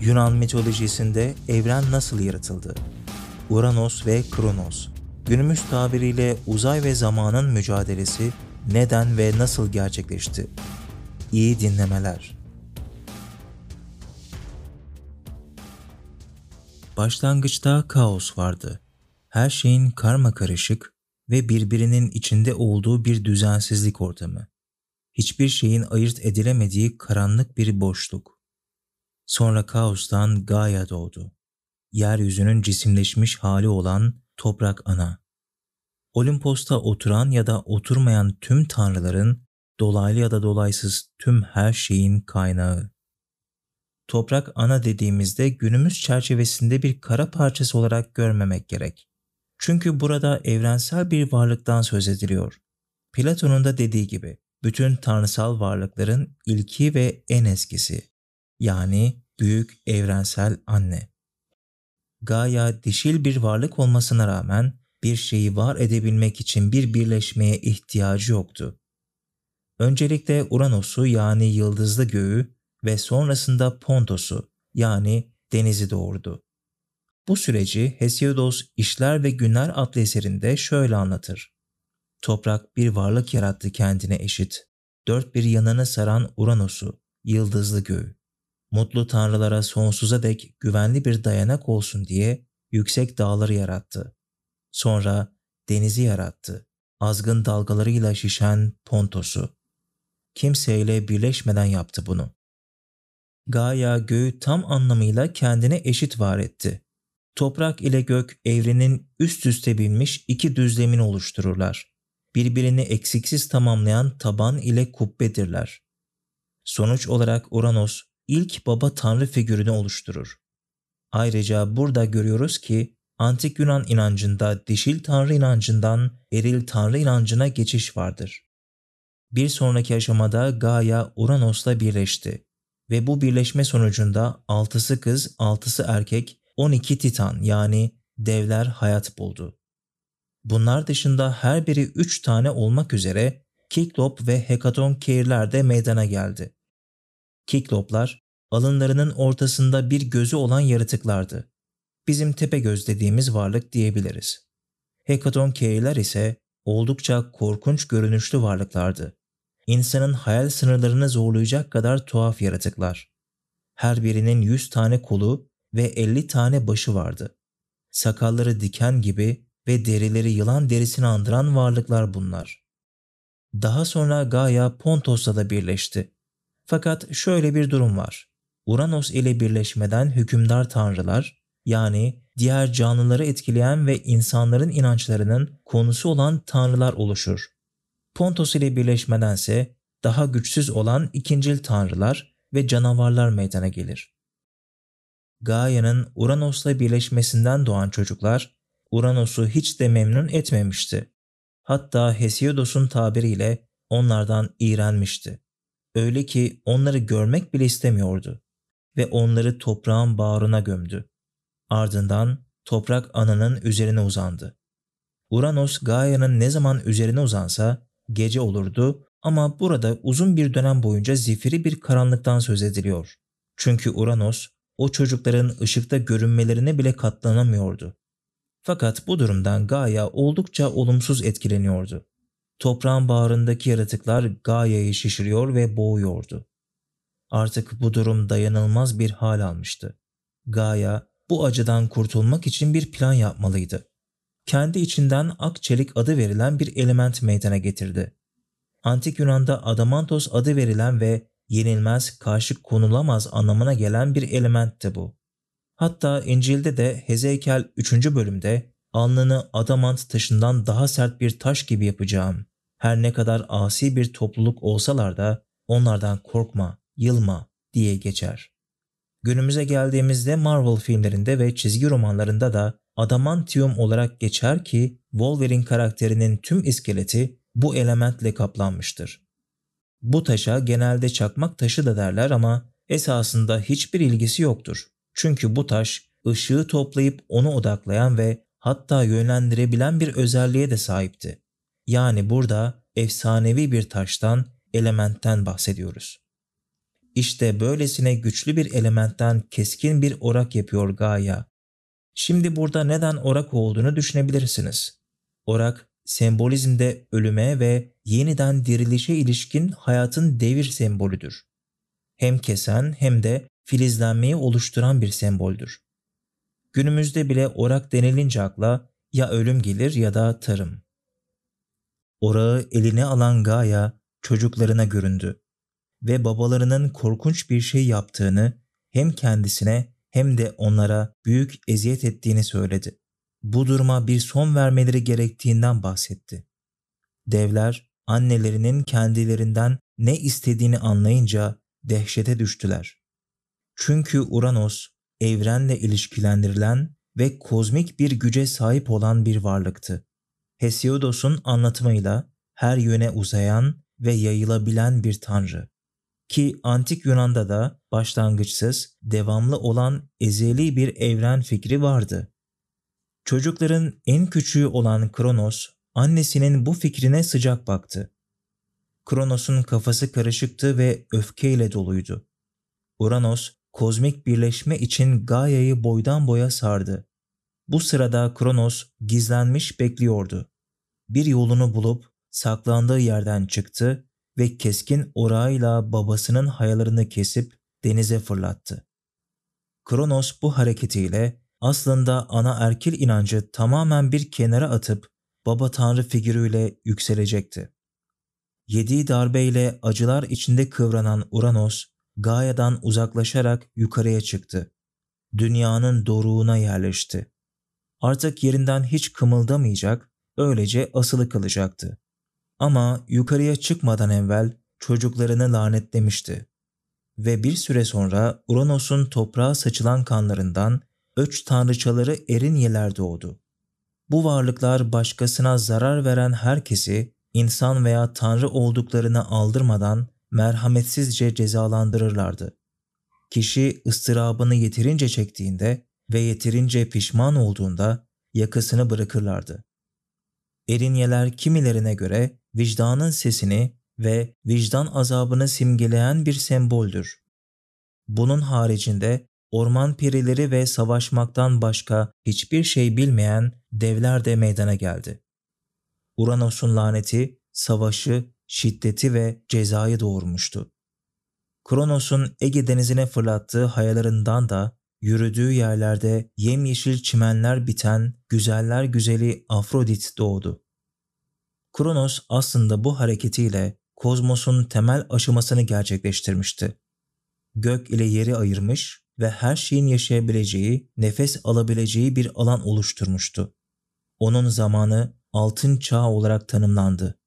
Yunan mitolojisinde evren nasıl yaratıldı? Uranos ve Kronos. Günümüz tabiriyle uzay ve zamanın mücadelesi neden ve nasıl gerçekleşti? İyi dinlemeler. Başlangıçta kaos vardı. Her şeyin karma karışık ve birbirinin içinde olduğu bir düzensizlik ortamı. Hiçbir şeyin ayırt edilemediği karanlık bir boşluk. Sonra kaostan Gaia doğdu. Yeryüzünün cisimleşmiş hali olan toprak ana. Olimpos'ta oturan ya da oturmayan tüm tanrıların, dolaylı ya da dolaysız tüm her şeyin kaynağı. Toprak ana dediğimizde günümüz çerçevesinde bir kara parçası olarak görmemek gerek. Çünkü burada evrensel bir varlıktan söz ediliyor. Platon'un da dediği gibi bütün tanrısal varlıkların ilki ve en eskisi yani büyük evrensel anne. Gaia dişil bir varlık olmasına rağmen bir şeyi var edebilmek için bir birleşmeye ihtiyacı yoktu. Öncelikle Uranos'u yani yıldızlı göğü ve sonrasında Pontos'u yani denizi doğurdu. Bu süreci Hesiodos İşler ve Günler adlı eserinde şöyle anlatır. Toprak bir varlık yarattı kendine eşit. Dört bir yanını saran Uranos'u, yıldızlı göğü. Mutlu tanrılara sonsuza dek güvenli bir dayanak olsun diye yüksek dağları yarattı. Sonra denizi yarattı. Azgın dalgalarıyla şişen Pontos'u. Kimseyle birleşmeden yaptı bunu. Gaia göğü tam anlamıyla kendine eşit var etti. Toprak ile gök evrenin üst üste binmiş iki düzlemini oluştururlar. Birbirini eksiksiz tamamlayan taban ile kubbedirler. Sonuç olarak Uranos ilk baba tanrı figürünü oluşturur. Ayrıca burada görüyoruz ki antik Yunan inancında dişil tanrı inancından eril tanrı inancına geçiş vardır. Bir sonraki aşamada Gaia Uranos'la birleşti ve bu birleşme sonucunda altısı kız, altısı erkek 12 titan yani devler hayat buldu. Bunlar dışında her biri 3 tane olmak üzere Kiklop ve Hekaton Keirler de meydana geldi. Kikloplar alınlarının ortasında bir gözü olan yaratıklardı. Bizim tepe göz dediğimiz varlık diyebiliriz. Hekaton Keirler ise oldukça korkunç görünüşlü varlıklardı. İnsanın hayal sınırlarını zorlayacak kadar tuhaf yaratıklar. Her birinin 100 tane kolu ve 50 tane başı vardı. Sakalları diken gibi ve derileri yılan derisini andıran varlıklar bunlar. Daha sonra Gaia Pontos'la da birleşti. Fakat şöyle bir durum var. Uranos ile birleşmeden hükümdar tanrılar yani diğer canlıları etkileyen ve insanların inançlarının konusu olan tanrılar oluşur. Pontos ile birleşmedense daha güçsüz olan ikincil tanrılar ve canavarlar meydana gelir. Gaia'nın Uranos'la birleşmesinden doğan çocuklar Uranos'u hiç de memnun etmemişti. Hatta Hesiodos'un tabiriyle onlardan iğrenmişti. Öyle ki onları görmek bile istemiyordu ve onları toprağın bağrına gömdü. Ardından toprak ananın üzerine uzandı. Uranos Gaia'nın ne zaman üzerine uzansa gece olurdu ama burada uzun bir dönem boyunca zifiri bir karanlıktan söz ediliyor. Çünkü Uranos o çocukların ışıkta görünmelerine bile katlanamıyordu. Fakat bu durumdan Gaia oldukça olumsuz etkileniyordu. Toprağın bağrındaki yaratıklar Gaia'yı şişiriyor ve boğuyordu. Artık bu durum dayanılmaz bir hal almıştı. Gaia bu acıdan kurtulmak için bir plan yapmalıydı. Kendi içinden ak çelik adı verilen bir element meydana getirdi. Antik Yunan'da adamantos adı verilen ve yenilmez, karşı konulamaz anlamına gelen bir elementti bu. Hatta İncil'de de Hezeykel 3. bölümde alnını adamant taşından daha sert bir taş gibi yapacağım. Her ne kadar asi bir topluluk olsalar da onlardan korkma, yılma diye geçer. Günümüze geldiğimizde Marvel filmlerinde ve çizgi romanlarında da adamantium olarak geçer ki Wolverine karakterinin tüm iskeleti bu elementle kaplanmıştır. Bu taşa genelde çakmak taşı da derler ama esasında hiçbir ilgisi yoktur. Çünkü bu taş ışığı toplayıp onu odaklayan ve hatta yönlendirebilen bir özelliğe de sahipti. Yani burada efsanevi bir taştan, elementten bahsediyoruz. İşte böylesine güçlü bir elementten keskin bir orak yapıyor Gaia. Şimdi burada neden orak olduğunu düşünebilirsiniz. Orak, sembolizmde ölüme ve yeniden dirilişe ilişkin hayatın devir sembolüdür. Hem kesen hem de filizlenmeyi oluşturan bir semboldür. Günümüzde bile orak denilince akla ya ölüm gelir ya da tarım. Orağı eline alan Gaia çocuklarına göründü ve babalarının korkunç bir şey yaptığını hem kendisine hem de onlara büyük eziyet ettiğini söyledi. Bu duruma bir son vermeleri gerektiğinden bahsetti. Devler annelerinin kendilerinden ne istediğini anlayınca dehşete düştüler. Çünkü Uranos evrenle ilişkilendirilen ve kozmik bir güce sahip olan bir varlıktı. Hesiodos'un anlatımıyla her yöne uzayan ve yayılabilen bir tanrı. Ki antik Yunan'da da başlangıçsız, devamlı olan ezeli bir evren fikri vardı. Çocukların en küçüğü olan Kronos, annesinin bu fikrine sıcak baktı. Kronos'un kafası karışıktı ve öfkeyle doluydu. Uranos, kozmik birleşme için Gaia'yı boydan boya sardı. Bu sırada Kronos gizlenmiş bekliyordu. Bir yolunu bulup saklandığı yerden çıktı ve keskin orağıyla babasının hayalarını kesip denize fırlattı. Kronos bu hareketiyle aslında ana erkil inancı tamamen bir kenara atıp baba tanrı figürüyle yükselecekti. Yediği darbeyle acılar içinde kıvranan Uranos, Gaia'dan uzaklaşarak yukarıya çıktı. Dünyanın doruğuna yerleşti. Artık yerinden hiç kımıldamayacak, öylece asılı kalacaktı. Ama yukarıya çıkmadan evvel çocuklarını lanetlemişti. Ve bir süre sonra Uranos'un toprağa saçılan kanlarından öç tanrıçaları Erinyeler doğdu. Bu varlıklar başkasına zarar veren herkesi insan veya tanrı olduklarını aldırmadan merhametsizce cezalandırırlardı. Kişi ıstırabını yeterince çektiğinde ve yeterince pişman olduğunda yakasını bırakırlardı. Erinyeler kimilerine göre vicdanın sesini ve vicdan azabını simgeleyen bir semboldür. Bunun haricinde orman perileri ve savaşmaktan başka hiçbir şey bilmeyen devler de meydana geldi. Uranos'un laneti, savaşı, şiddeti ve cezayı doğurmuştu. Kronos'un Ege denizine fırlattığı hayalarından da yürüdüğü yerlerde yemyeşil çimenler biten güzeller güzeli Afrodit doğdu. Kronos aslında bu hareketiyle kozmosun temel aşamasını gerçekleştirmişti. Gök ile yeri ayırmış ve her şeyin yaşayabileceği, nefes alabileceği bir alan oluşturmuştu. Onun zamanı altın çağ olarak tanımlandı.